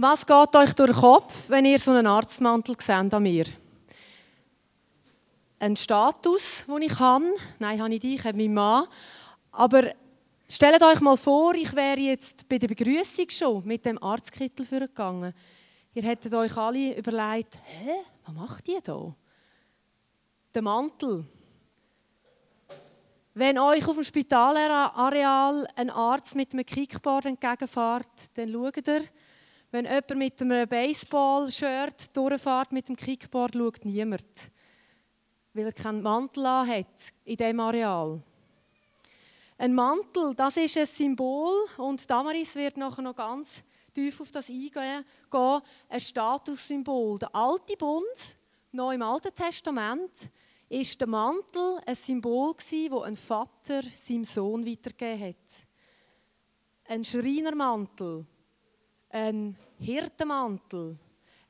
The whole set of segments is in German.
Was geht euch durch den Kopf, wenn ihr so einen Arztmantel seht an mir? Ein Status, den ich habe. Nein, habe ich dich, ich habe meinen Mann. Aber stellt euch mal vor, ich wäre jetzt bei der Begrüßung schon mit dem Arztkittel vorgegangen. Ihr hättet euch alle überlegt, hä, was macht ihr da? Der Mantel. Wenn euch auf dem Spitalareal ein Arzt mit einem Kickboard entgegenfährt, dann schaut ihr, wenn jemand mit einem Baseball-Shirt durchfährt mit dem Kickboard, schaut niemand. Weil er keinen Mantel hat in diesem Areal. Ein Mantel, das ist ein Symbol und Damaris wird nachher noch ganz tief auf das eingehen, ein Statussymbol. Der alte Bund, noch im Alten Testament, ist der Mantel ein Symbol gsi, wo ein Vater seinem Sohn weitergegeben hat. Ein Schreinermantel, ein Hirtenmantel,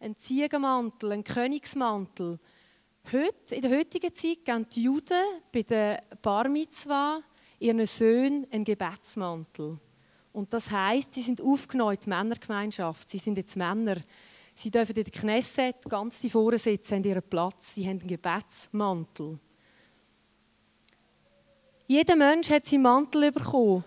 ein Ziegenmantel, ein Königsmantel. Heute, in der heutigen Zeit geben die Juden bei der Bar Mitzvah ihren Söhnen einen Gebetsmantel. Und das heißt, sie sind aufgenommen in die Männergemeinschaft. Sie sind jetzt Männer. Sie dürfen in der Knesset ganz die vorne sitzen, haben ihren Platz. Sie haben einen Gebetsmantel. Jeder Mensch hat seinen Mantel bekommen.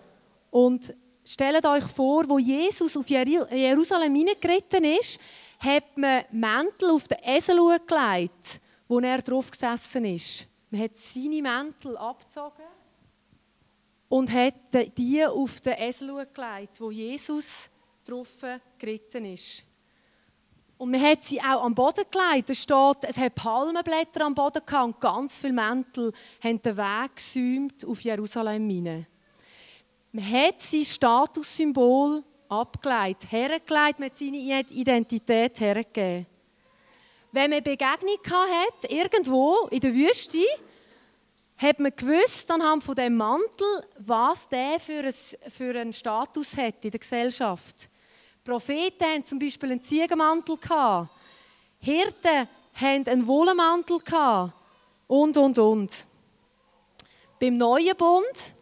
Und stellt euch vor, wo Jesus auf Jerusalem hineingeritten ist, hat man Mäntel auf den Esel gelegt, wo er drauf gesessen ist. Man hat seine Mäntel abgezogen und hat die auf den Esel gelegt, wo Jesus drauf geritten ist. Und man hat sie auch am Boden gelegt. Es steht, es hat Palmenblätter am Boden gehabt und ganz viele Mäntel haben den Weg gesäumt auf Jerusalem hinein. Man hat sein Statussymbol abgelegt, hergelegt, man hat seine Identität hergegeben. Wenn man Begegnung hat, irgendwo in der Wüste, hat man gewusst anhand von dem Mantel, was der für, ein, für einen Status hat in der Gesellschaft. Die Propheten hatten zum Beispiel einen Ziegenmantel Hirten hatten einen Wollmantel und und und. Beim Neuen Bund,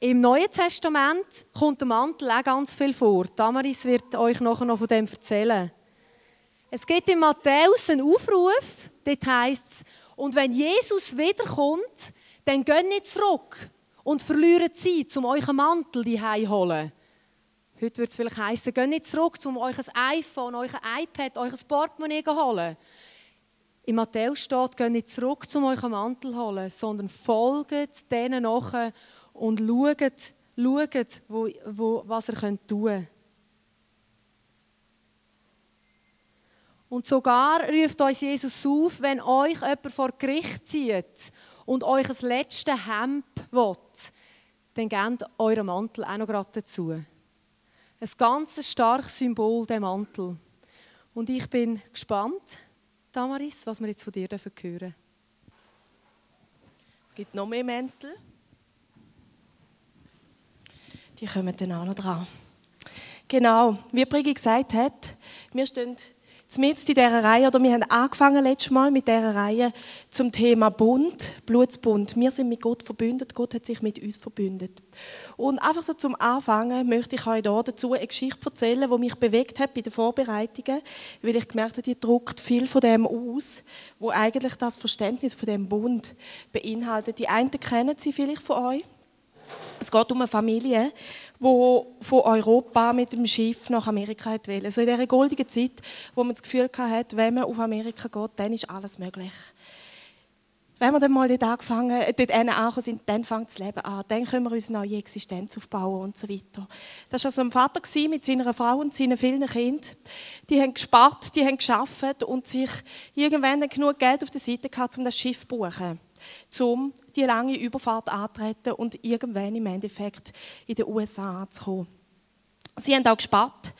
im Neuen Testament, kommt der Mantel auch ganz viel vor. Damaris wird euch nachher noch von dem erzählen. Es gibt in Matthäus einen Aufruf, dort heißt es, und wenn Jesus wiederkommt, dann geht nicht zurück und verliert Zeit, um einen Mantel die holen. Heute wird es vielleicht heißen, geht nicht zurück, um ein iPhone, ein iPad, euch ein Portemonnaie zu holen. In Matthäus steht, geht nicht zurück, um einen Mantel zu holen, sondern folgt denen nach und schaut, schaut wo, wo, was ihr tun könnt. Und sogar ruft uns Jesus auf, wenn euch jemand vor Gericht zieht und euch das letzte Hemd will, dann gebt euren Mantel auch noch gerade dazu. Ein ganz starkes Symbol, der Mantel. Und ich bin gespannt, Damaris, was wir jetzt von dir hören dürfen. Es gibt noch mehr Mäntel. Die kommen dann auch noch dran. Genau, wie Brigi gesagt hat, wir stehen Zumindest in dieser Reihe, oder wir haben angefangen letztes Mal mit dieser Reihe zum Thema Bund, Blutsbund. Wir sind mit Gott verbündet, Gott hat sich mit uns verbündet. Und einfach so zum Anfangen möchte ich euch hier dazu eine Geschichte erzählen, die mich bewegt hat bei den Vorbereitungen, weil ich gemerkt habe, die druckt viel von dem aus, wo eigentlich das Verständnis von dem Bund beinhaltet. Die einen kennen sie vielleicht von euch. Es geht um eine Familie, die von Europa mit dem Schiff nach Amerika will. Also in dieser goldenen Zeit, wo man das Gefühl hatte, wenn man auf Amerika geht, dann ist alles möglich. Wenn wir dann mal dort angefangen, dort angekommen sind, dann fängt das Leben an. Dann können wir uns eine neue Existenz aufbauen und so weiter. Das war also ein Vater mit seiner Frau und seinen vielen Kindern. Die haben gespart, die haben geschafft und sich irgendwann genug Geld auf der Seite gehabt, um das Schiff zu buchen um die lange Überfahrt anzutreten und irgendwann im Endeffekt in den USA anzukommen. Sie haben auch gespart.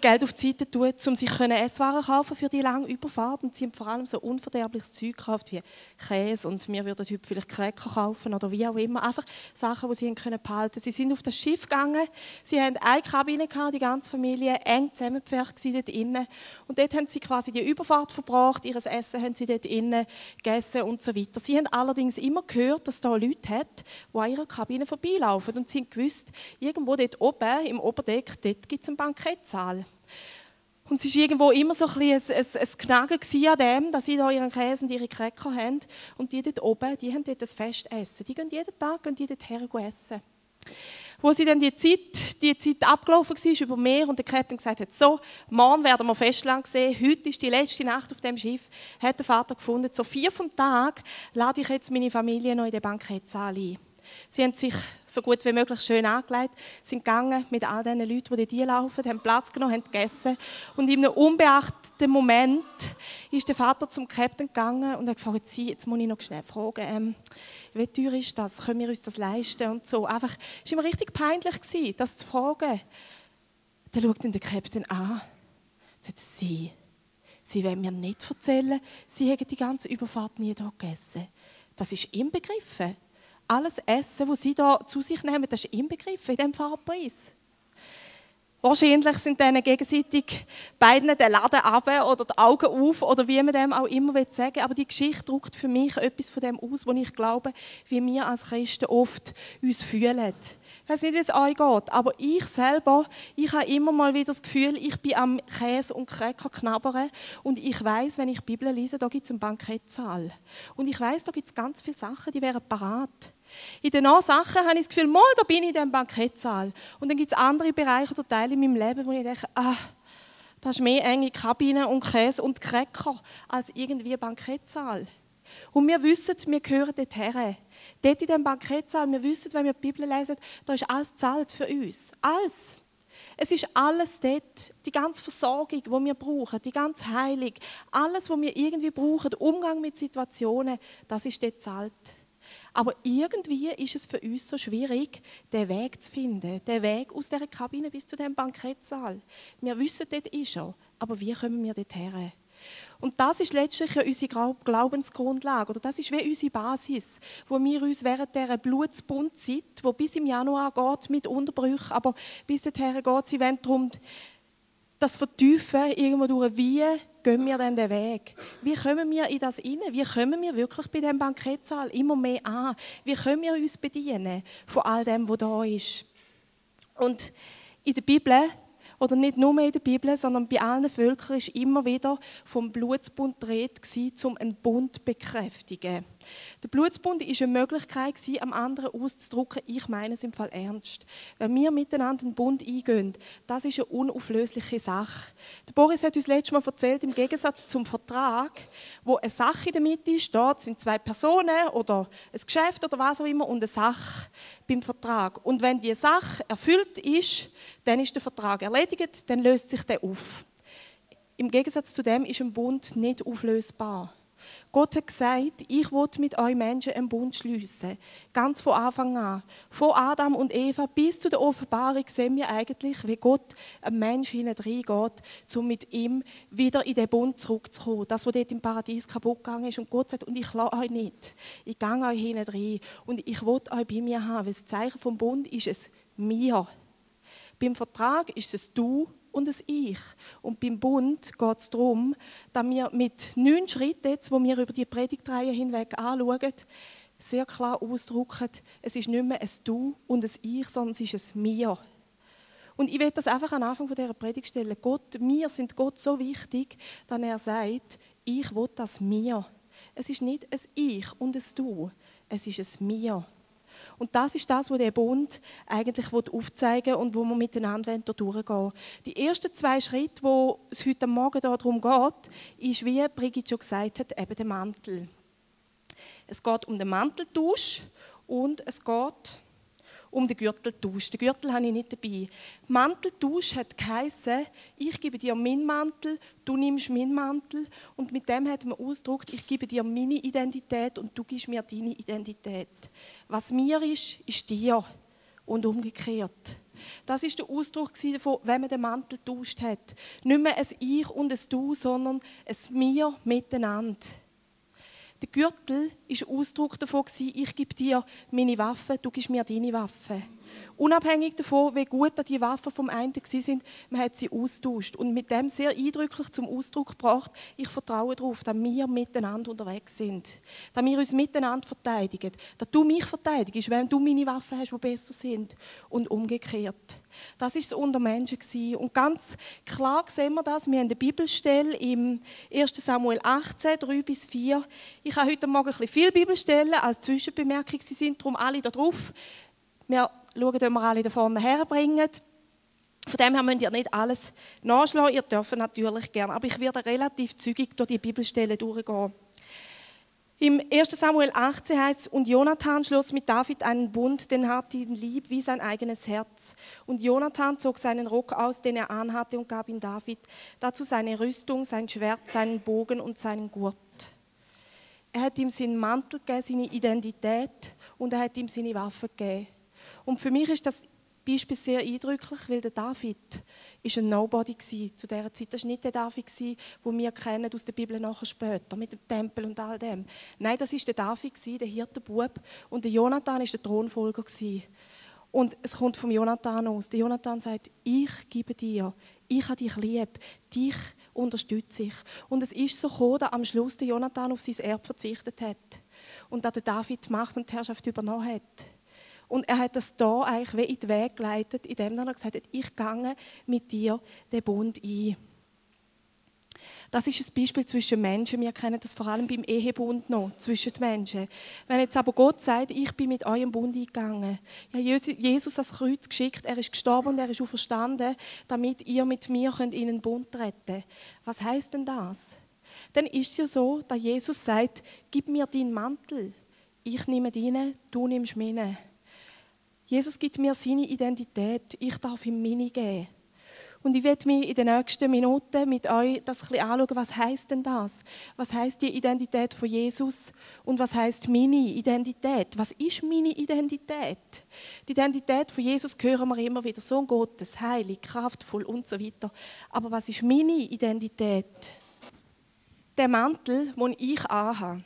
Geld auf die Seite tun, um sich Esswaren kaufen für die lange Überfahrt. Und sie haben vor allem so unverderbliches Zeug gekauft wie Käse und wir würden heute vielleicht Cracker kaufen oder wie auch immer. Einfach Sachen, die sie behalten Sie sind auf das Schiff gegangen, sie haben eine Kabine gehabt, die ganze Familie, eng zusammengepfercht dort innen. Und dort haben sie quasi die Überfahrt verbracht, ihr Essen haben sie dort innen gegessen und so weiter. Sie haben allerdings immer gehört, dass da Leute hat, die an ihrer Kabine vorbeilaufen und sie haben gewusst, irgendwo dort oben, im Oberdeck, dort gibt es einen Bankettsaal. Und es war irgendwo immer so ein, bisschen ein, ein, ein Knagen an dem, dass sie da ihren Käse und ihre Cracker haben. Und die dort oben, die haben dort das Festessen. Die gehen jeden Tag gehen die dort her essen. Wo sie dann die Zeit, die Zeit abgelaufen war, über mehr und der Captain gesagt hat, so, morgen werden wir Festland sehen, heute ist die letzte Nacht auf dem Schiff, hat der Vater gefunden, so vier vom Tag lade ich jetzt meine Familie noch in den Bankettsaal ein. Sie haben sich so gut wie möglich schön angelegt, sind gegangen mit all den Leuten, die hier laufen, haben Platz genommen, haben gegessen. Und in einem unbeachteten Moment ist der Vater zum Captain gegangen und hat gefragt, Sie, jetzt muss ich noch schnell fragen, ähm, wie teuer ist das? Können wir uns das leisten? Und so. Einfach, es war immer richtig peinlich, gewesen, das zu fragen. Dann schaut ihn der Captain an und sagt, Sie, Sie wollen mir nicht erzählen, Sie haben die ganze Überfahrt nie hier gegessen. Das ist inbegriffen alles Essen, das sie da zu sich nehmen, das ist inbegriffen in diesem Fahrpreis. Wahrscheinlich sind denen gegenseitig beiden den Laden ab oder die Augen auf oder wie man dem auch immer sagen will. Aber die Geschichte drückt für mich etwas von dem aus, was ich glaube, wie wir als Christen oft uns fühlen. Ich weiß nicht, wie es euch geht, aber ich selber, ich habe immer mal wieder das Gefühl, ich bin am Käse und Cracker knabbern und ich weiß, wenn ich die Bibel lese, da gibt es einen Bankettsaal. Und ich weiß, da gibt es ganz viele Sachen, die wären parat. In den anderen Sachen habe ich das Gefühl, mal, da bin ich in diesem Bankettsaal. Und dann gibt es andere Bereiche oder Teile in meinem Leben, wo ich denke, ah, das ist mehr enge Kabine und Käse und Cracker als irgendwie ein Bankettsaal. Und wir wissen, wir gehören dorthin. Dort in diesem Bankettsaal, wir wissen, wenn wir die Bibel lesen, da ist alles zahlt für uns. Alles. Es ist alles dort, die ganze Versorgung, die wir brauchen, die ganze Heilung, alles, was wir irgendwie brauchen, Umgang mit Situationen, das ist dort zahlt. Aber irgendwie ist es für uns so schwierig, den Weg zu finden, den Weg aus der Kabine bis zu dem Bankettsaal. Wir wissen, dort ist er, aber wie kommen wir dort her? Und das ist letztlich unsere Glaubensgrundlage, oder das ist wie unsere Basis, wo wir uns während dieser Blutsbundzeit, wo bis im Januar geht mit Unterbrüchen, aber bis dahin geht, sie wollen darum das Vertiefen irgendwo durch, wie gehen wir denn den Weg? Wie kommen wir in das inne? Wie kommen wir wirklich bei dem Bankettsaal immer mehr an? Wie können wir uns bedienen von all dem, was da ist? Und in der Bibel oder nicht nur in der Bibel, sondern bei allen Völkern ist immer wieder vom Blutsbund Rede um einen Bund zu bekräftigen. Der Blutsbund ist eine Möglichkeit, am anderen auszudrücken, ich meine es im Fall ernst. Wenn wir miteinander einen Bund eingehen, das ist eine unauflösliche Sache. Der Boris hat uns letztes Mal erzählt, im Gegensatz zum Vertrag, wo eine Sache in der Mitte steht, sind zwei Personen oder ein Geschäft oder was auch immer und eine Sache beim Vertrag. Und wenn die Sache erfüllt ist, dann ist der Vertrag erledigt, dann löst sich der auf. Im Gegensatz zu dem ist ein Bund nicht auflösbar. Gott hat gesagt, ich will mit euch Menschen einen Bund schließen. Ganz von Anfang an. Von Adam und Eva bis zu der Offenbarung sehen wir eigentlich, wie Gott einen Menschen hineingeht, um mit ihm wieder in den Bund zurückzukommen. Das, was dort im Paradies kaputt gegangen ist. Und Gott sagt, und ich lasse euch nicht. Ich gehe euch hinein und ich will euch bei mir haben, weil das Zeichen vom Bund ist es mir. Beim Vertrag ist es du und ein Ich. Und beim Bund geht es darum, dass wir mit neun Schritten, jetzt, wo wir über die Predigtreihe hinweg anschauen, sehr klar ausdrücken, es ist nicht mehr ein Du und ein Ich, sondern es ist ein Mir. Und ich will das einfach am Anfang dieser Predigt stellen. Gott, wir sind Gott so wichtig, dass er sagt, ich will das Mir. Es ist nicht ein Ich und ein Du, es ist ein Mir. Und das ist das, was der Bund eigentlich aufzeigen will und wo wir miteinander durchgehen Die ersten zwei Schritte, wo es heute Morgen darum geht, ist, wie Brigitte schon gesagt hat, eben der Mantel. Es geht um den Manteltausch und es geht um den Gürteltausch. Den Gürtel habe ich nicht dabei. Manteltausch hat geheißen, ich gebe dir meinen Mantel, du nimmst meinen Mantel. Und mit dem hat man ausgedrückt, ich gebe dir meine Identität und du gibst mir deine Identität. Was mir ist, ist dir. Und umgekehrt. Das ist der Ausdruck davon, wenn man den Mantel tauscht hat. Nicht mehr ein Ich und ein Du, sondern ein Wir miteinander. Der Gürtel war Ausdruck davon, ich gebe dir meine Waffe, du gibst mir deine Waffe. Unabhängig davon, wie gut die Waffen vom einen sind, man hat sie austauscht und mit dem sehr eindrücklich zum Ausdruck gebracht, ich vertraue darauf, dass wir miteinander unterwegs sind, dass wir uns miteinander verteidigen, dass du mich verteidigst, wenn du meine Waffen hast, die besser sind und umgekehrt. Das ist unter Menschen und ganz klar sehen wir das. Wir haben eine Bibelstelle im 1. Samuel 18, 3 bis 4. Ich habe heute Morgen ein bisschen viele Bibelstellen als Zwischenbemerkung. Sie sind darum alle da drauf. Wir schauen, ob wir alle da vorne herbringen. Von dem her müsst ihr nicht alles nachschlagen. Ihr dürft natürlich gerne. Aber ich werde relativ zügig durch die Bibelstelle durchgehen. Im 1. Samuel 18 heißt es, und Jonathan schloss mit David einen Bund, den hat ihn lieb wie sein eigenes Herz. Und Jonathan zog seinen Rock aus, den er anhatte, und gab ihn David. Dazu seine Rüstung, sein Schwert, seinen Bogen und seinen Gurt. Er hat ihm seinen Mantel gegeben, seine Identität, und er hat ihm seine Waffe gegeben. Und für mich ist das Beispiel sehr eindrücklich, weil der David ist ein Nobody war zu dieser Zeit. Das war nicht der David, den wir kennen aus der Bibel nachher später, mit dem Tempel und all dem. Nein, das ist der David, der Hirtenbub. Und der Jonathan ist der Thronfolger. Und es kommt vom Jonathan aus. Der Jonathan sagt, ich gebe dir, ich habe dich lieb, dich unterstütze ich. Und es ist so gekommen, dass am Schluss der Jonathan auf sein Erb verzichtet hat. Und dass der David die Macht und die Herrschaft übernommen hat. Und er hat das da eigentlich wie in den Weg geleitet, indem er gesagt hat, ich gehe mit dir den Bund ein. Das ist ein Beispiel zwischen Menschen. Wir kennen das vor allem beim Ehebund noch, zwischen den Menschen. Wenn jetzt aber Gott sagt, ich bin mit eurem Bund eingegangen, ja, Jesus das Kreuz geschickt, er ist gestorben und er ist auferstanden, damit ihr mit mir könnt in einen Bund treten Was heißt denn das? Dann ist es ja so, dass Jesus sagt, gib mir deinen Mantel. Ich nehme deinen, du nimmst meinen. Jesus gibt mir seine Identität. Ich darf ihm meine geben. Und ich werde mich in den nächsten Minuten mit euch das ein bisschen anschauen, was heißt denn das? Was heißt die Identität von Jesus und was heißt meine Identität? Was ist meine Identität? Die Identität von Jesus hören wir immer wieder, Sohn Gottes, heilig, kraftvoll und so weiter. Aber was ist meine Identität? Der Mantel, den ich anhabe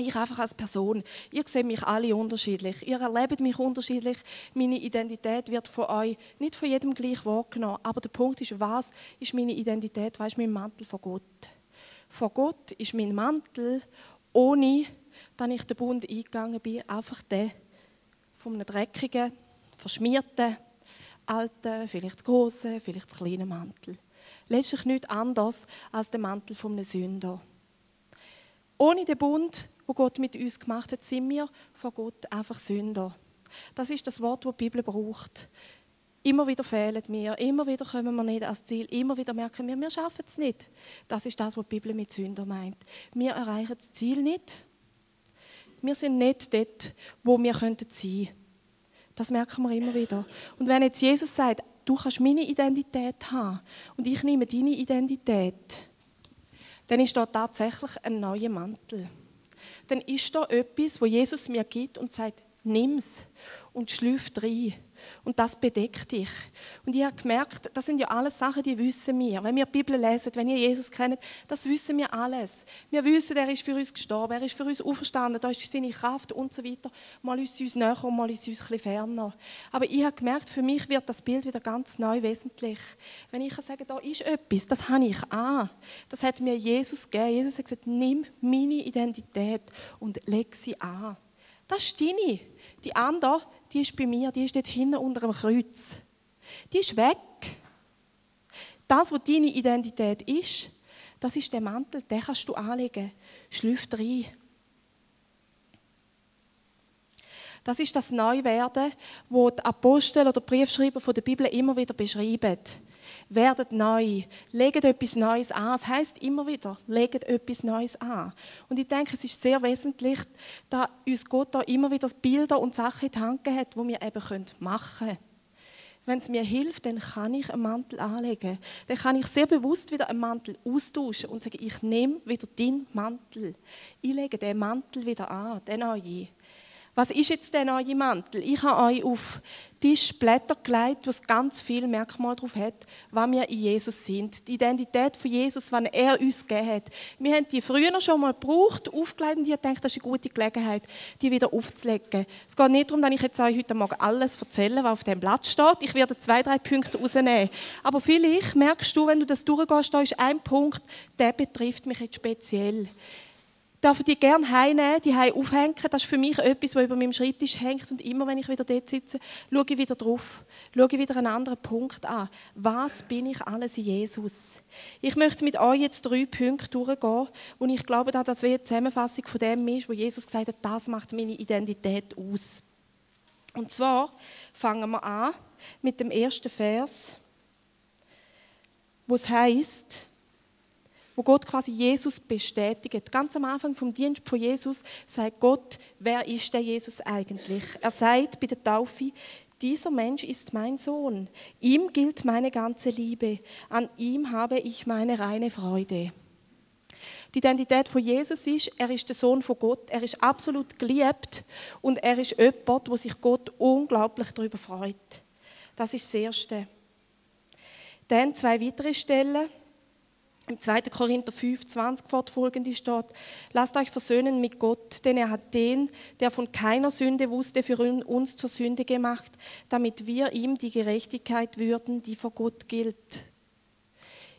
ich einfach als Person, ihr seht mich alle unterschiedlich, ihr erlebt mich unterschiedlich, meine Identität wird von euch nicht von jedem gleich wahrgenommen, aber der Punkt ist, was ist meine Identität, was ist mein Mantel von Gott? Von Gott ist mein Mantel, ohne dass ich den Bund eingegangen bin, einfach der von einem dreckigen, verschmierten, alten, vielleicht großen, vielleicht kleinen Mantel. Letztlich nichts anderes als der Mantel von einem Sünder. Ohne den Bund wo Gott mit uns gemacht hat, sind wir vor Gott einfach Sünder. Das ist das Wort, das die Bibel braucht. Immer wieder fehlen wir, immer wieder kommen wir nicht ans Ziel, immer wieder merken wir, wir schaffen es nicht. Das ist das, was die Bibel mit Sünder meint. Wir erreichen das Ziel nicht. Wir sind nicht dort, wo wir sein könnten. Das merken wir immer wieder. Und wenn jetzt Jesus sagt, du kannst meine Identität haben und ich nehme deine Identität, dann ist da tatsächlich ein neuer Mantel dann ist da etwas, wo Jesus mir gibt und sagt, nimm's und schlüpft rein. Und das bedeckt dich. Und ich habe gemerkt, das sind ja alles Sachen, die wissen wir. Wenn wir die Bibel lesen, wenn ihr Jesus kennt, das wissen wir alles. Wir wissen, er ist für uns gestorben, er ist für uns auferstanden, da ist seine Kraft und so weiter. Mal ist uns näher und mal ist uns ein ferner. Aber ich habe gemerkt, für mich wird das Bild wieder ganz neu wesentlich. Wenn ich sage, da ist etwas, das habe ich an. Das hat mir Jesus gegeben. Jesus hat gesagt, nimm meine Identität und leg sie an. Das ist deine. Die andere, die ist bei mir, die ist dort hinten unter dem Kreuz. Die ist weg. Das, was deine Identität ist, das ist der Mantel, den kannst du anlegen. Schlüpft rein. Das ist das Neuwerden, wo die Apostel oder Briefschreiber von der Bibel immer wieder beschreiben werdet neu, legt etwas Neues an. Es heißt immer wieder, legt etwas Neues an. Und ich denke, es ist sehr wesentlich, dass uns Gott da immer wieder Bilder und Sachen in die Hand hat, die wir eben machen können. Wenn es mir hilft, dann kann ich einen Mantel anlegen. Dann kann ich sehr bewusst wieder einen Mantel austauschen und sagen, ich nehme wieder den Mantel. Ich lege den Mantel wieder an, den neuen. Was ist jetzt denn euer Mantel? Ich habe euch auf Tischblätter gelegt, wo es ganz viele Merkmale drauf hat, was wir in Jesus sind. Die Identität von Jesus, was er uns gegeben hat. Wir haben die früher schon mal gebraucht, aufgelegt und ich denke, das ist eine gute Gelegenheit, die wieder aufzulegen. Es geht nicht darum, dass ich jetzt euch heute Morgen alles erzähle, was auf dem Blatt steht. Ich werde zwei, drei Punkte rausnehmen. Aber vielleicht merkst du, wenn du das durchgehst, da ist ein Punkt, der betrifft mich jetzt speziell darf die gerne heimnehmen, die heim aufhängen. Das ist für mich etwas, was über meinem Schreibtisch hängt. Und immer, wenn ich wieder dort sitze, schaue ich wieder drauf. Schaue ich wieder einen anderen Punkt an. Was bin ich alles in Jesus? Ich möchte mit euch jetzt drei Punkte durchgehen, und ich glaube, dass das eine Zusammenfassung von dem ist, wo Jesus gesagt hat, das macht meine Identität aus. Und zwar fangen wir an mit dem ersten Vers, wo es heißt, wo Gott quasi Jesus bestätigt. Ganz am Anfang vom Dienst von Jesus sagt Gott, wer ist der Jesus eigentlich? Er sagt bei der Taufe, dieser Mensch ist mein Sohn. Ihm gilt meine ganze Liebe. An ihm habe ich meine reine Freude. Die Identität von Jesus ist, er ist der Sohn von Gott, er ist absolut geliebt und er ist jemand, wo sich Gott unglaublich darüber freut. Das ist das Erste. Dann zwei weitere Stellen. Im 2. Korinther 5, 20 fortfolgende steht, lasst euch versöhnen mit Gott, denn er hat den, der von keiner Sünde wusste, für uns zur Sünde gemacht, damit wir ihm die Gerechtigkeit würden, die vor Gott gilt.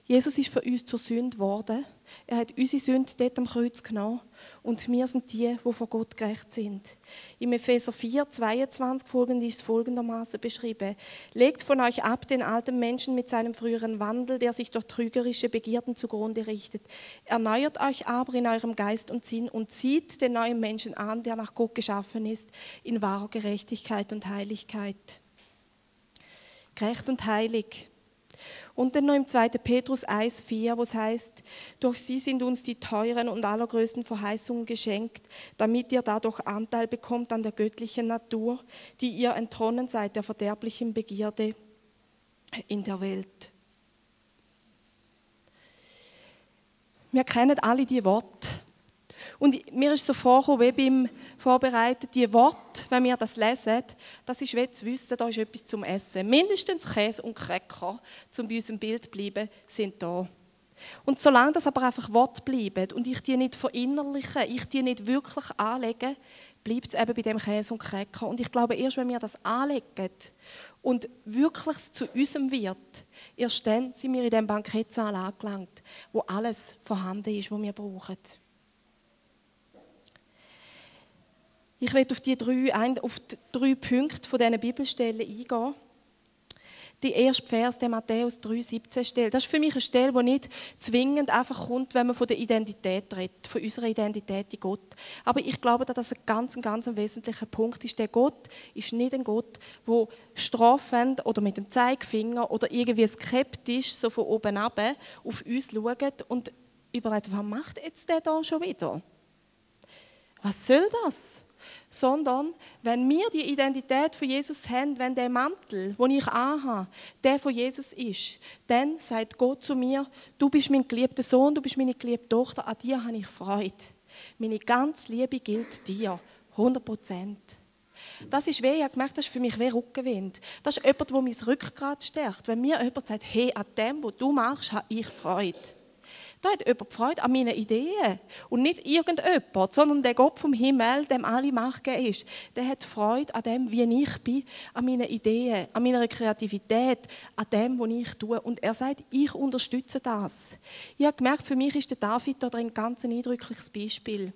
Jesus ist für uns zur Sünde geworden. Er hat unsere Sünde dort am Kreuz genommen und wir sind die, die vor Gott gerecht sind. Im Epheser 4, 22 folgend ist folgendermaßen beschrieben. Legt von euch ab den alten Menschen mit seinem früheren Wandel, der sich durch trügerische Begierden zugrunde richtet. Erneuert euch aber in eurem Geist und Sinn und zieht den neuen Menschen an, der nach Gott geschaffen ist, in wahrer Gerechtigkeit und Heiligkeit. Gerecht und heilig. Und dann noch im 2. Petrus 1,4, wo es heißt, durch sie sind uns die teuren und allergrößten Verheißungen geschenkt, damit ihr dadurch Anteil bekommt an der göttlichen Natur, die ihr entronnen seid der verderblichen Begierde in der Welt. Wir kennen alle die Worte. Und mir ist so vorgekommen, wie beim Vorbereiten, die Worte, wenn wir das lesen, das ist wie zu wissen, da ist etwas zum Essen. Mindestens Käse und Cracker, um bei unserem Bild zu bleiben, sind da. Und solange das aber einfach Worte bleiben und ich die nicht verinnerliche, ich die nicht wirklich anlege, bleibt es eben bei dem Käse und Cracker. Und ich glaube, erst wenn wir das anlegen und wirklich zu unserem wird, erst dann sind wir in dem Bankettsaal angelangt, wo alles vorhanden ist, was wir brauchen. Ich werde auf die drei, auf die drei Punkte von diesen Bibelstellen eingehen. Die erste Vers, der Matthäus 3,17 Stelle, das ist für mich eine Stelle, die nicht zwingend einfach kommt, wenn man von der Identität redet, von unserer Identität in Gott. Aber ich glaube, dass das ein ganz, ganz wesentlicher Punkt ist. Der Gott ist nicht ein Gott, der strafend oder mit dem Zeigefinger oder irgendwie skeptisch so von oben ab auf uns schaut und überlegt, was macht jetzt der da schon wieder? Was soll das? Sondern wenn wir die Identität von Jesus haben, wenn der Mantel, den ich anhabe, der von Jesus ist, dann sagt Gott zu mir, du bist mein geliebter Sohn, du bist meine geliebte Tochter, an dir habe ich Freude. Meine ganze Liebe gilt dir, 100 Prozent. Das ist weh, ich habe gemerkt, das ist für mich wie Rückenwind. Das ist jemand, der mein Rückgrat stärkt. Wenn mir jemand sagt, hey, an dem, was du machst, habe ich Freude. Da hat jemand Freude an meinen Ideen. Und nicht irgendjemand, sondern der Gott vom Himmel, dem alle Macht gegeben ist. Der hat Freude an dem, wie ich bin, an meinen Ideen, an meiner Kreativität, an dem, was ich tue. Und er sagt, ich unterstütze das. Ich habe gemerkt, für mich ist der David da ein ganz eindrückliches Beispiel.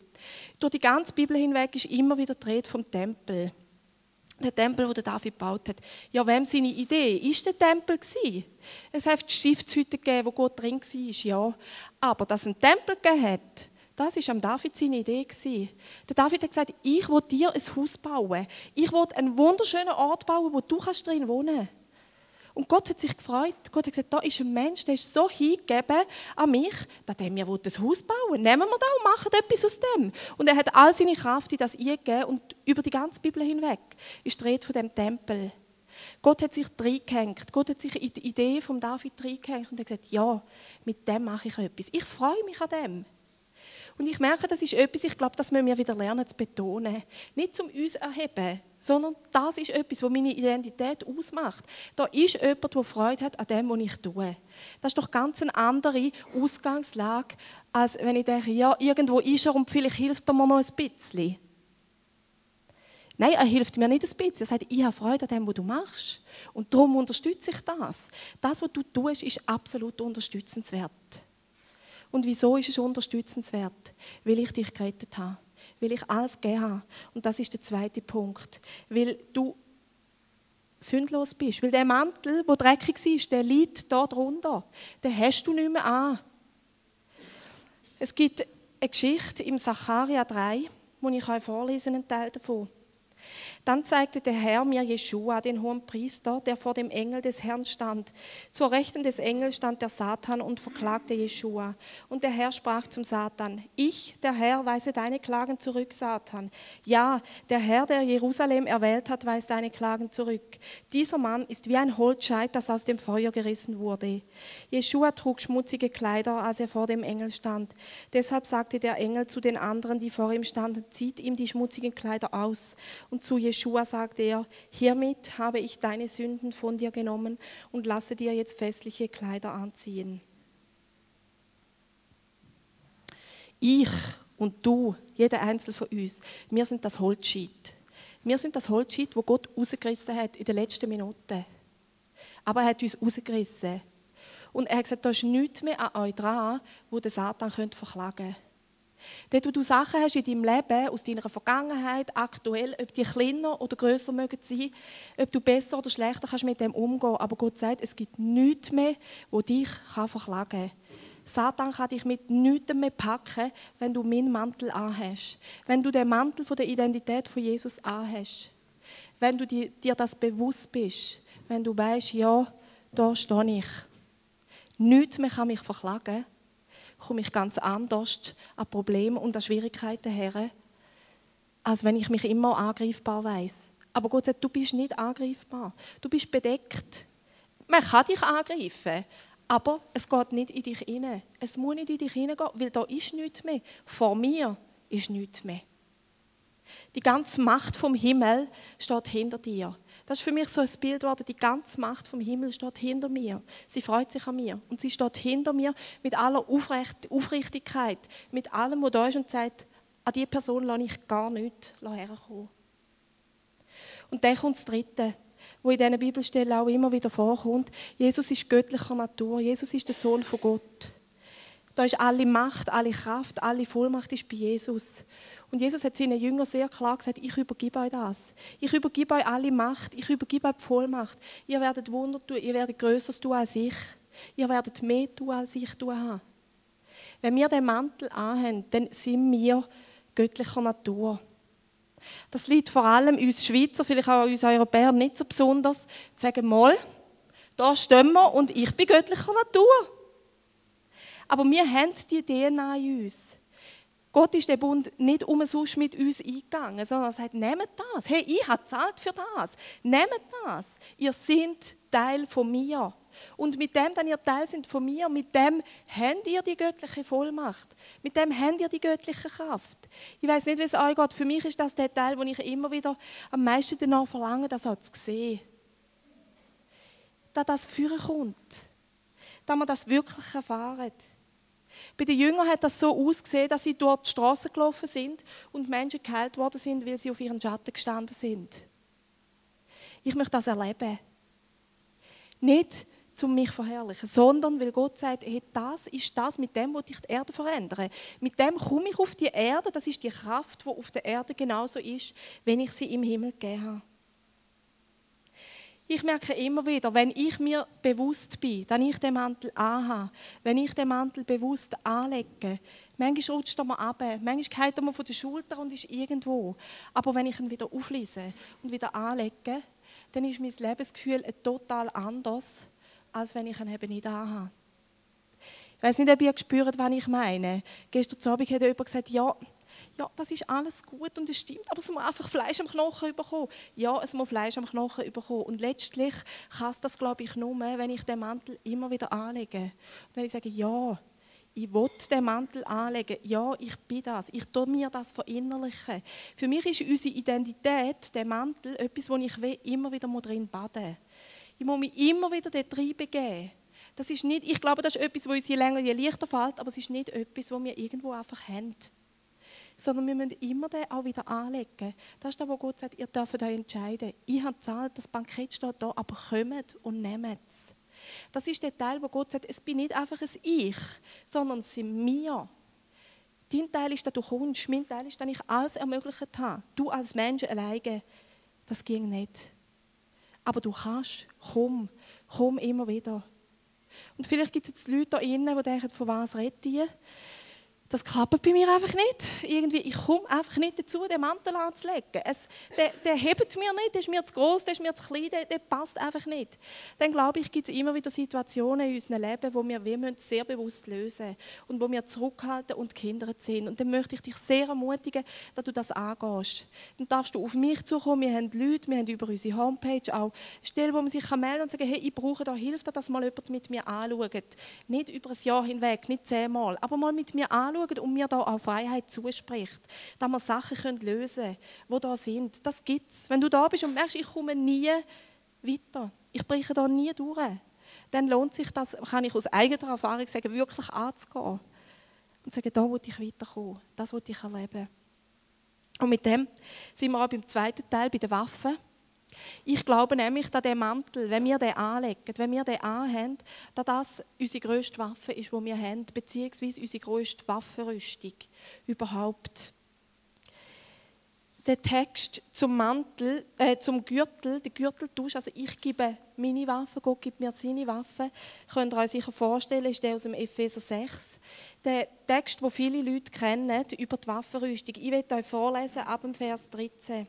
Durch die ganze Bibel hinweg ist immer wieder die Rede vom Tempel der Tempel, den David gebaut hat. Ja, wem seine Idee? Ist der Tempel gewesen? Es hat die Stiftshütte gegeben, wo Gott drin war, ja. Aber dass es einen Tempel gegeben hat, das war am David seine Idee. Der David hat gesagt, ich will dir ein Haus bauen. Ich will einen wunderschönen Ort bauen, wo du drin wohnen kannst. Und Gott hat sich gefreut. Gott hat gesagt, da ist ein Mensch, der ist so hingegeben an mich, dass er mir ein Haus bauen Nehmen wir da und machen etwas aus dem. Und er hat all seine Kraft in das eingegeben und über die ganze Bibel hinweg ist die Rede von dem Tempel. Gott hat sich reingehängt. Gott hat sich in die Idee von David reingehängt und hat gesagt, ja, mit dem mache ich etwas. Ich freue mich an dem. Und ich merke, das ist etwas, ich glaube, das müssen wir wieder lernen zu betonen. Nicht zum uns erheben, sondern das ist etwas, was meine Identität ausmacht. Da ist jemand, der Freude hat an dem, was ich tue. Das ist doch ganz eine andere Ausgangslage, als wenn ich denke, ja, irgendwo ist er und vielleicht hilft er mir noch ein bisschen. Nein, er hilft mir nicht ein bisschen. Er sagt, ich habe Freude an dem, was du machst. Und darum unterstütze ich das. Das, was du tust, ist absolut unterstützenswert. Und wieso ist es unterstützenswert? Weil ich dich gerettet habe. Weil ich alles gegeben habe. Und das ist der zweite Punkt. Weil du sündlos bist. Weil der Mantel, der dreckig ist, der liegt da drunter. Den hast du nicht mehr an. Es gibt eine Geschichte im Sacharja 3, wo ich euch vorlesen einen Teil davon. Dann zeigte der Herr mir Jeschua, den hohen Priester, der vor dem Engel des Herrn stand. Zur Rechten des Engels stand der Satan und verklagte Jeschua. Und der Herr sprach zum Satan, ich, der Herr, weise deine Klagen zurück, Satan. Ja, der Herr, der Jerusalem erwählt hat, weist deine Klagen zurück. Dieser Mann ist wie ein Holzscheit, das aus dem Feuer gerissen wurde. Jeschua trug schmutzige Kleider, als er vor dem Engel stand. Deshalb sagte der Engel zu den anderen, die vor ihm standen, zieht ihm die schmutzigen Kleider aus. Und zu Jeschua sagte er, hiermit habe ich deine Sünden von dir genommen und lasse dir jetzt festliche Kleider anziehen. Ich und du, jeder Einzelne von uns, wir sind das Holzscheit. Wir sind das Holzscheit, wo Gott rausgerissen hat in den letzten Minuten. Aber er hat uns rausgerissen. Und er hat gesagt, da ist nichts mehr an euch dran, wo der Satan verklagen könnte. Dort, wo du Sachen hast in deinem Leben, aus deiner Vergangenheit, aktuell, ob die kleiner oder größer mögen sein, ob du besser oder schlechter kannst mit dem umgehen. Aber Gott sagt, es gibt nichts mehr, wo dich kann verklagen kann. Satan kann dich mit nichts mehr packen, wenn du meinen Mantel anhast. Wenn du den Mantel der Identität von Jesus anhast. Wenn du dir das bewusst bist. Wenn du weißt, ja, da stehe ich. Nichts mehr kann mich verklagen komme ich ganz anders an Probleme und an Schwierigkeiten her, als wenn ich mich immer angreifbar weiß. Aber Gott sagt, du bist nicht angreifbar. Du bist bedeckt. Man kann dich angreifen, aber es geht nicht in dich hinein. Es muss nicht in dich hineingehen, weil da ist nichts mehr. Vor mir ist nichts mehr. Die ganze Macht vom Himmel steht hinter dir. Das ist für mich so ein Bild geworden, die ganze Macht vom Himmel steht hinter mir. Sie freut sich an mir und sie steht hinter mir mit aller Aufrecht, Aufrichtigkeit, mit allem, was da ist und sagt, an diese Person lasse ich gar nichts herkommen. Und dann kommt das Dritte, wo in diesen Bibelstellen auch immer wieder vorkommt. Jesus ist göttlicher Natur. Jesus ist der Sohn von Gott. Da ist alle Macht, alle Kraft, alle Vollmacht ist bei Jesus. Und Jesus hat seinen Jüngern sehr klar gesagt, ich übergebe euch das. Ich übergebe euch alle Macht, ich übergebe euch die Vollmacht. Ihr werdet Wunder tun, ihr werdet Größeres tun als ich. Ihr werdet mehr tun, als ich tun habe. Wenn wir den Mantel anhaben, dann sind wir göttlicher Natur. Das liegt vor allem uns Schweizer, vielleicht auch uns Europäer nicht so besonders, zu sagen, mal, da stehen wir und ich bin göttlicher Natur. Aber wir haben die DNA in uns. Gott ist den Bund nicht umsonst mit uns eingegangen, sondern er sagt, nehmt das. Hey, ich habe zahlt für das. Nehmt das. Ihr seid Teil von mir. Und mit dem, dass ihr Teil sind von mir, mit dem habt ihr die göttliche Vollmacht. Mit dem habt ihr die göttliche Kraft. Ich weiß nicht, wie es euch geht. Für mich ist das der Teil, wo ich immer wieder am meisten danach verlange, das auch zu sehen. Dass das führen kommt. Dass wir das wirklich erfahren. Bei den Jüngern hat das so ausgesehen, dass sie dort die Straße gelaufen sind und Menschen geheilt worden sind, weil sie auf ihren Schatten gestanden sind. Ich möchte das erleben. Nicht zum mich verherrlichen, sondern weil Gott sagt, hey, das ist das, mit dem, wo ich die Erde verändere. Mit dem komme ich auf die Erde, das ist die Kraft, die auf der Erde genauso ist, wenn ich sie im Himmel gegeben habe. Ich merke immer wieder, wenn ich mir bewusst bin, dass ich den Mantel anhabe, wenn ich den Mantel bewusst anlege, manchmal rutscht er mir ab, manchmal geht er mir von der Schulter und ist irgendwo. Aber wenn ich ihn wieder auflese und wieder anlege, dann ist mein Lebensgefühl total anders, als wenn ich ihn eben nicht anhabe. Ich weiß nicht, ob ihr spürt, was ich meine. Gestern Abend hat jemand gesagt, ja, ja, das ist alles gut und es stimmt, aber es muss einfach Fleisch am Knochen bekommen. Ja, es muss Fleisch am Knochen bekommen. Und letztlich kann es das, glaube ich, nur, wenn ich den Mantel immer wieder anlege. Und wenn ich sage, ja, ich will den Mantel anlegen. Ja, ich bin das. Ich tue mir das verinnerlichen. Für mich ist unsere Identität, der Mantel, etwas, wo ich immer wieder drin baden Ich muss mich immer wieder dort reinbegeben. Das ist nicht, ich glaube, das ist etwas, wo uns je länger, je leichter fällt, aber es ist nicht etwas, wo wir irgendwo einfach haben. Sondern wir müssen immer den auch wieder anlegen. Das ist das, wo Gott sagt, ihr dürft euch entscheiden. Ich habe gezahlt, das Bankett steht da, aber kommt und nehmt es. Das ist der Teil, wo Gott sagt, es bin nicht einfach ein Ich, sondern es sind wir. Dein Teil ist, dass du kommst. Mein Teil ist, dass ich alles ermöglicht habe. Du als Mensch alleine, das ging nicht. Aber du kannst. Komm. Komm immer wieder. Und vielleicht gibt es jetzt Leute da innen, die denken, von was redet ihr? Das klappt bei mir einfach nicht. Irgendwie, ich komme einfach nicht dazu, den Mantel anzulegen. Es, der, der hebt mir nicht, der ist mir zu groß, der ist mir zu klein, der, der passt einfach nicht. Dann glaube ich, gibt es immer wieder Situationen in unserem Leben, wo wir, wir sehr bewusst lösen und wo wir zurückhalten und Kinder sind. Und dann möchte ich dich sehr ermutigen, dass du das angehst. Dann darfst du auf mich zukommen. Wir haben Leute, wir haben über unsere Homepage auch Stellen, wo man sich melden kann und sagen, hey, ich brauche da Hilfe, dass mal jemand mit mir anschaut. Nicht über ein Jahr hinweg, nicht zehnmal, aber mal mit mir anschauen schauen und mir da auch Freiheit zuspricht, dass wir Sachen lösen können, die da sind. Das gibt es. Wenn du da bist und merkst, ich komme nie weiter, ich breche da nie durch, dann lohnt sich das, kann ich aus eigener Erfahrung sagen, wirklich anzugehen und sagen, da will ich weiterkommen, das will ich erleben. Und mit dem sind wir auch beim zweiten Teil, bei den Waffen. Ich glaube nämlich, dass der Mantel, wenn wir den anlegen, wenn wir den anhaben, dass das unsere grösste Waffe ist, die wir haben, beziehungsweise unsere grösste Waffenrüstung überhaupt. Der Text zum Mantel, äh, zum Gürtel, der Gürteltausch, also ich gebe meine Waffe, Gott gibt mir seine Waffe, könnt ihr euch sicher vorstellen, ist der aus dem Epheser 6. Der Text, den viele Leute kennen, über die Waffenrüstung. Ich werde euch vorlesen ab dem Vers 13,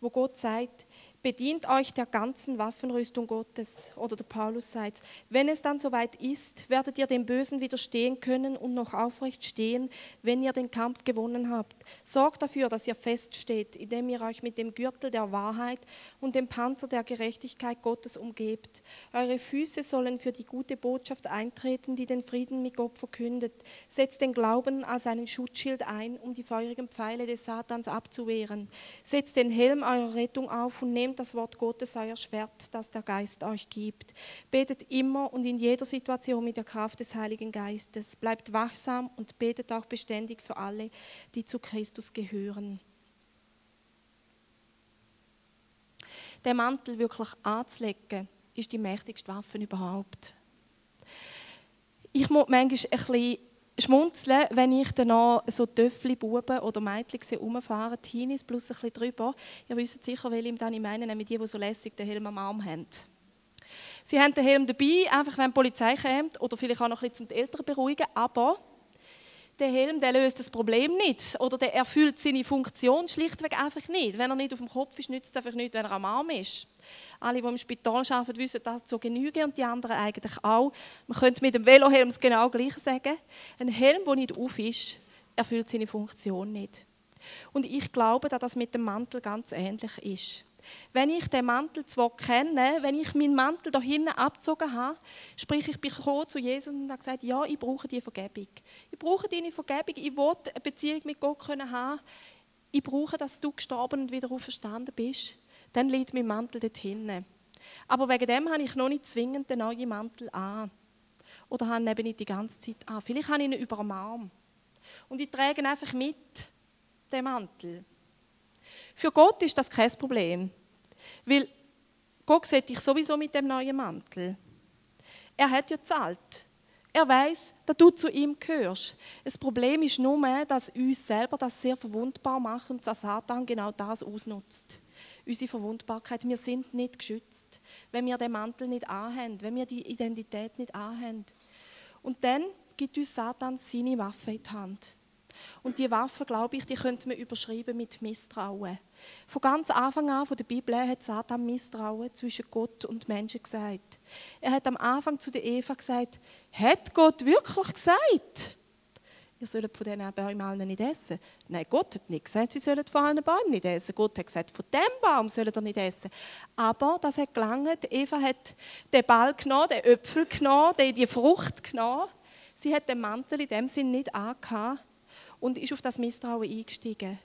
wo Gott sagt, bedient euch der ganzen Waffenrüstung Gottes. Oder der Paulus sagt, wenn es dann soweit ist, werdet ihr dem Bösen widerstehen können und noch aufrecht stehen, wenn ihr den Kampf gewonnen habt. Sorgt dafür, dass ihr feststeht, indem ihr euch mit dem Gürtel der Wahrheit und dem Panzer der Gerechtigkeit Gottes umgebt. Eure Füße sollen für die gute Botschaft eintreten, die den Frieden mit Gott verkündet. Setzt den Glauben als einen Schutzschild ein, um die feurigen Pfeile des Satans abzuwehren. Setzt den Helm eurer Rettung auf und nehmt nehmt das Wort Gottes, euer Schwert, das der Geist euch gibt. Betet immer und in jeder Situation mit der Kraft des Heiligen Geistes. Bleibt wachsam und betet auch beständig für alle, die zu Christus gehören. Der Mantel wirklich anzulegen, ist die mächtigste Waffe überhaupt. Ich muss manchmal ein bisschen schmunzeln, wenn ich dann noch so Töffli, Buben oder Mädchen sehe rumfahren, Teenies plus ein bisschen drüber. Ihr wisst sicher, welche ich meine, nämlich die, die so lässig den Helm am Arm haben. Sie haben den Helm dabei, einfach wenn die Polizei kommt oder vielleicht auch noch ein bisschen zum die Eltern beruhigen, aber der Helm der löst das Problem nicht oder der erfüllt seine Funktion schlichtweg einfach nicht. Wenn er nicht auf dem Kopf ist, nützt es einfach nicht, wenn er am Arm ist. Alle, die im Spital arbeiten, wissen das zu genügen und die anderen eigentlich auch. Man könnte mit dem Velohelm das genau gleiche sagen. Ein Helm, der nicht auf ist, erfüllt seine Funktion nicht. Und ich glaube, dass das mit dem Mantel ganz ähnlich ist. Wenn ich den Mantel zwar kenne, wenn ich meinen Mantel da hinten abgezogen habe, sprich ich bin zu Jesus und habe gesagt, ja, ich brauche die Vergebung. Ich brauche deine Vergebung, ich will eine Beziehung mit Gott haben. Ich brauche, dass du gestorben und wieder auferstanden bist. Dann liegt mein Mantel dort hinten. Aber wegen dem habe ich noch nicht zwingend den neuen Mantel an. Oder habe ihn eben nicht die ganze Zeit an. Vielleicht habe ich ihn über dem Arm. Und ich trage ihn einfach mit, den Mantel. Für Gott ist das kein Problem. Weil Gott sieht dich sowieso mit dem neuen Mantel. Er hat ja gezahlt. Er weiß, dass du zu ihm gehörst. Das Problem ist nur, dass uns selber das sehr verwundbar macht und dass Satan genau das ausnutzt. Unsere Verwundbarkeit. Wir sind nicht geschützt, wenn wir den Mantel nicht anhaben, wenn wir die Identität nicht anhaben. Und dann gibt uns Satan seine Waffe in die Hand. Und die Waffe, glaube ich, die könnte man überschreiben mit Misstrauen. Von ganz Anfang an von der Bibel hat Satan Misstrauen zwischen Gott und Menschen gesagt. Er hat am Anfang zu der Eva gesagt, hat Gott wirklich gesagt? Ihr sollt von diesen Bäumen allen nicht essen. Nein, Gott hat nicht gesagt, sie sollen von allen Bäumen nicht essen. Gott hat gesagt, von dem Baum sollen ihr nicht essen. Aber das hat gelangt. Eva hat den Ball genommen, den Äpfel genommen, die Frucht genommen Sie hat den Mantel in dem Sinn nicht angehabt und ist auf das Misstrauen eingestiegen.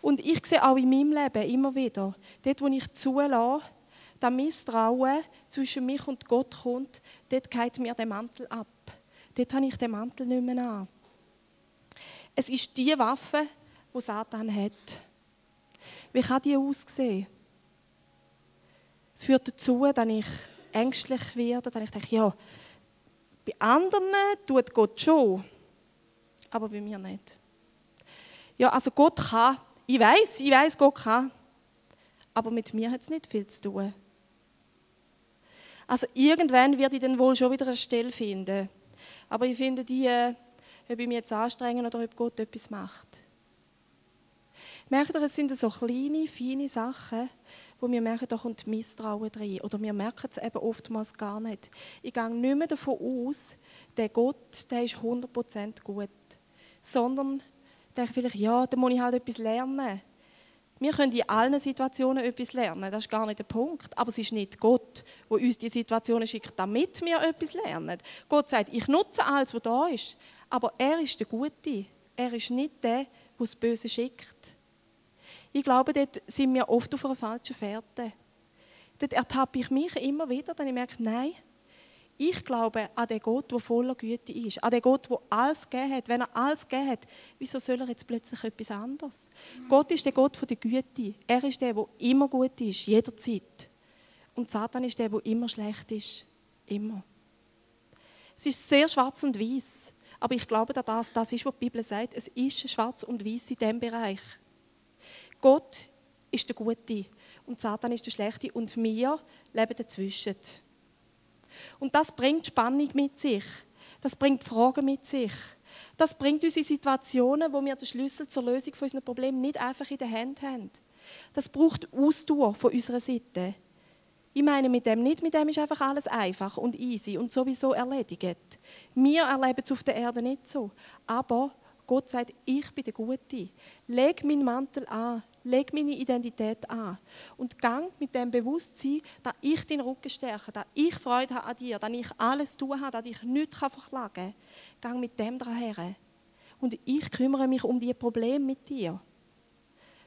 Und ich sehe auch in meinem Leben immer wieder, dort, wo ich zulasse, das Misstrauen zwischen mich und Gott kommt, dort geht mir der Mantel ab. Dort habe ich den Mantel nicht mehr an. Es ist die Waffe, die Satan hat. Wie kann die aussehen? Es führt dazu, dass ich ängstlich werde, dass ich denke, ja, bei anderen tut Gott schon, aber bei mir nicht. Ja, also Gott kann. Ich weiß, ich weiß, Gott kann. Aber mit mir hat es nicht viel zu tun. Also irgendwann werde ich dann wohl schon wieder eine Stelle finden. Aber ich finde die, äh, ob ich mich jetzt anstrenge oder ob Gott etwas macht. Merkt ihr, es sind so kleine, feine Sachen, wo wir merken, da kommt Misstrauen rein. Oder wir merken es eben oftmals gar nicht. Ich gehe nicht mehr davon aus, der Gott, der ist 100% gut. Sondern denke vielleicht, ja, da muss ich halt etwas lernen. Wir können in allen Situationen etwas lernen, das ist gar nicht der Punkt. Aber es ist nicht Gott, der uns die Situationen schickt, damit wir etwas lernen. Gott sagt, ich nutze alles, was da ist. Aber er ist der Gute. Er ist nicht der, der das Böse schickt. Ich glaube, dort sind wir oft auf einer falschen Fährte. Dort ertappe ich mich immer wieder, denn ich merke, nein, ich glaube an den Gott, der voller Güte ist. An den Gott, der alles gegeben hat. Wenn er alles gegeben hat, wieso soll er jetzt plötzlich etwas anderes? Gott ist der Gott der Güte. Er ist der, der immer gut ist, jederzeit. Und Satan ist der, der immer schlecht ist. Immer. Es ist sehr schwarz und weiß. Aber ich glaube, dass das, das ist, was die Bibel sagt. Es ist schwarz und weiß in diesem Bereich. Gott ist der Gute und Satan ist der Schlechte und wir leben dazwischen. Und das bringt Spannung mit sich. Das bringt Fragen mit sich. Das bringt uns in Situationen, wo wir den Schlüssel zur Lösung von unseren Problemen nicht einfach in der Hand haben. Das braucht Ausdauer von unserer Seite. Ich meine mit dem nicht, mit dem ist einfach alles einfach und easy und sowieso erledigt. Wir erleben es auf der Erde nicht so. Aber Gott sagt, ich bin der Gute. Leg meinen Mantel an, leg meine Identität an und gang mit dem Bewusstsein, dass ich deinen Rücken stärke, dass ich Freude habe an dir, dass ich alles tun habe, dass ich nichts verklagen kann. Gang mit dem daher. Und ich kümmere mich um die Probleme mit dir.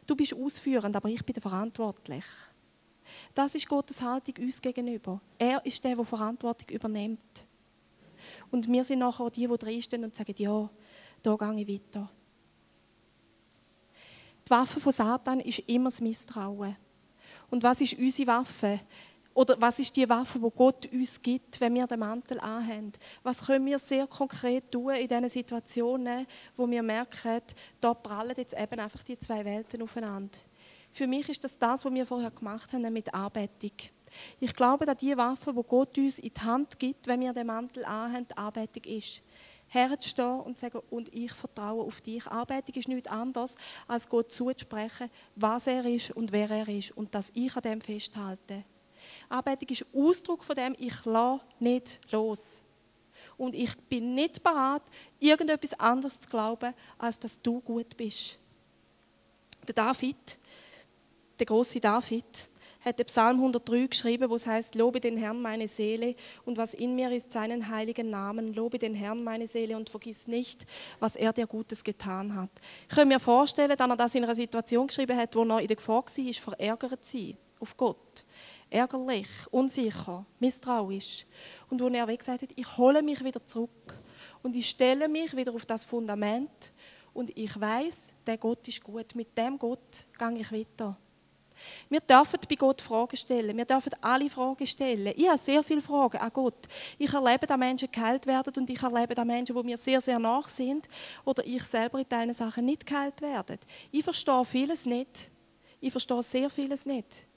Du bist ausführend, aber ich bin verantwortlich. Das ist Gottes Haltung uns gegenüber. Er ist der, der Verantwortung übernimmt. Und wir sind nachher die, die drinstehen und sagen, ja, da gehe ich weiter. Die Waffe von Satan ist immer das Misstrauen. Und was ist unsere Waffe? Oder was ist die Waffe, wo Gott uns gibt, wenn wir den Mantel anhaben? Was können wir sehr konkret tun in diesen Situationen, wo wir merken, da prallen jetzt eben einfach die zwei Welten aufeinander? Für mich ist das das, was wir vorher gemacht haben mit Arbeitung. Ich glaube, dass die Waffe, wo Gott uns in die Hand gibt, wenn wir den Mantel anhaben, die ist herzustehen und zu sagen, und ich vertraue auf dich. Arbeitung ist nichts anderes, als Gott zuzusprechen, was er ist und wer er ist und dass ich an dem festhalte. Arbeitung ist Ausdruck von dem, ich lasse nicht los. Und ich bin nicht bereit, irgendetwas anderes zu glauben, als dass du gut bist. Der David, der große David, hat der Psalm 103 geschrieben, wo es heißt, lobe den Herrn meine Seele und was in mir ist, seinen heiligen Namen. Lobe den Herrn meine Seele und vergiss nicht, was er dir Gutes getan hat. Ich kann mir vorstellen, dass er das in einer Situation geschrieben hat, wo er in der Gefahr war, verärgert zu sein auf Gott. Ärgerlich, unsicher, misstrauisch. Und wo er gesagt hat, ich hole mich wieder zurück und ich stelle mich wieder auf das Fundament und ich weiß, der Gott ist gut. Mit dem Gott gehe ich weiter. Wir dürfen bei Gott Fragen stellen. Wir dürfen alle Fragen stellen. Ich habe sehr viele Fragen an Gott. Ich erlebe, dass Menschen geheilt werden und ich erlebe, dass Menschen, die mir sehr, sehr nach sind oder ich selber in teilen Sachen nicht geheilt werden. Ich verstehe vieles nicht. Ich verstehe sehr vieles nicht.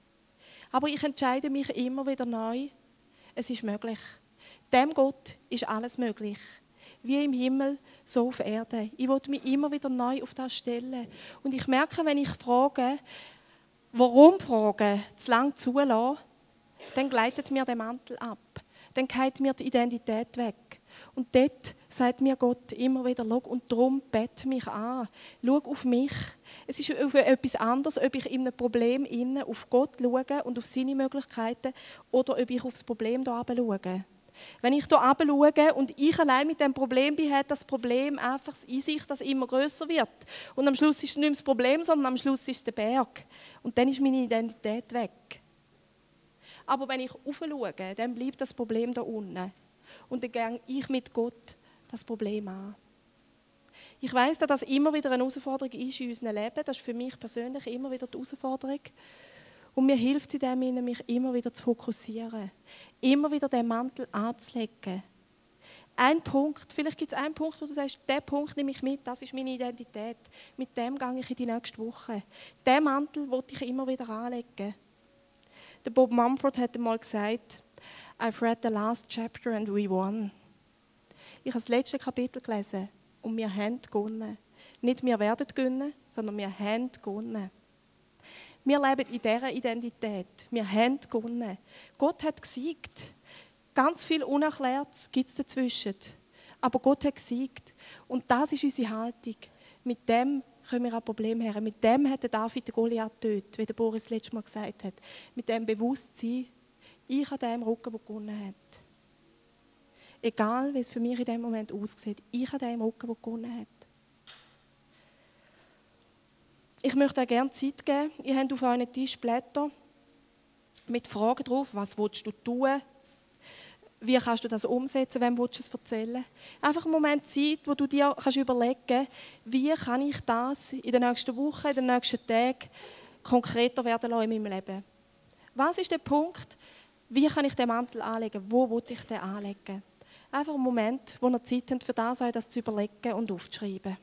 Aber ich entscheide mich immer wieder neu. Es ist möglich. Dem Gott ist alles möglich wie im Himmel, so auf Erde. Ich wollte mich immer wieder neu auf das stellen. Und ich merke, wenn ich frage, Warum-Fragen zu lang zulassen, dann gleitet mir der Mantel ab. Dann geht mir die Identität weg. Und dort sagt mir Gott immer wieder, schau, und darum bett mich an. Schau auf mich. Es ist etwas anderes, ob ich in einem Problem innen auf Gott schaue und auf seine Möglichkeiten oder ob ich auf das Problem hier schaue. Wenn ich hier schaue und ich allein mit dem Problem bin, hat das Problem einfach in sich, dass immer größer wird. Und am Schluss ist es nicht mehr das Problem, sondern am Schluss ist es der Berg. Und dann ist meine Identität weg. Aber wenn ich aufschaue, dann bleibt das Problem da unten. Und dann gehe ich mit Gott das Problem an. Ich weiß, dass das immer wieder eine Herausforderung ist in unserem Leben. Das ist für mich persönlich immer wieder die Herausforderung. Und mir hilft in dem mich immer wieder zu fokussieren. Immer wieder den Mantel anzulegen. Ein Punkt, vielleicht gibt es einen Punkt, wo du sagst, den Punkt nehme ich mit, das ist meine Identität. Mit dem gehe ich in die nächste Woche. Den Mantel wollte ich immer wieder anlegen. Der Bob Mumford hat einmal gesagt, I've read the last chapter and we won. Ich habe das letzte Kapitel gelesen und wir haben gewonnen. Nicht wir werden gewinnen, sondern wir haben gewonnen. Wir leben in dieser Identität. Wir haben gewonnen. Gott hat gesiegt. Ganz viel Unerklärtes gibt es dazwischen. Aber Gott hat gesiegt. Und das ist unsere Haltung. Mit dem können wir ein Problem haben. Mit dem hat David den Goliath getötet, wie der Boris letztes Mal gesagt hat. Mit dem Bewusstsein, ich habe dem Rücken, der gewonnen hat. Egal, wie es für mich in dem Moment aussieht, ich habe dem Rücken, der gewonnen hat. Ich möchte auch gerne Zeit geben. Ihr habt auf euren Tisch Blätter mit Fragen drauf. Was willst du tun? Wie kannst du das umsetzen? Wem willst du es erzählen? Einfach einen Moment Zeit, wo du dir kannst überlegen kannst, wie kann ich das in den nächsten Wochen, in den nächsten Tagen konkreter werden lassen in meinem Leben. Was ist der Punkt? Wie kann ich den Mantel anlegen? Wo will ich den anlegen? Einfach einen Moment, wo ihr Zeit habt, für das, euch das zu überlegen und aufzuschreiben.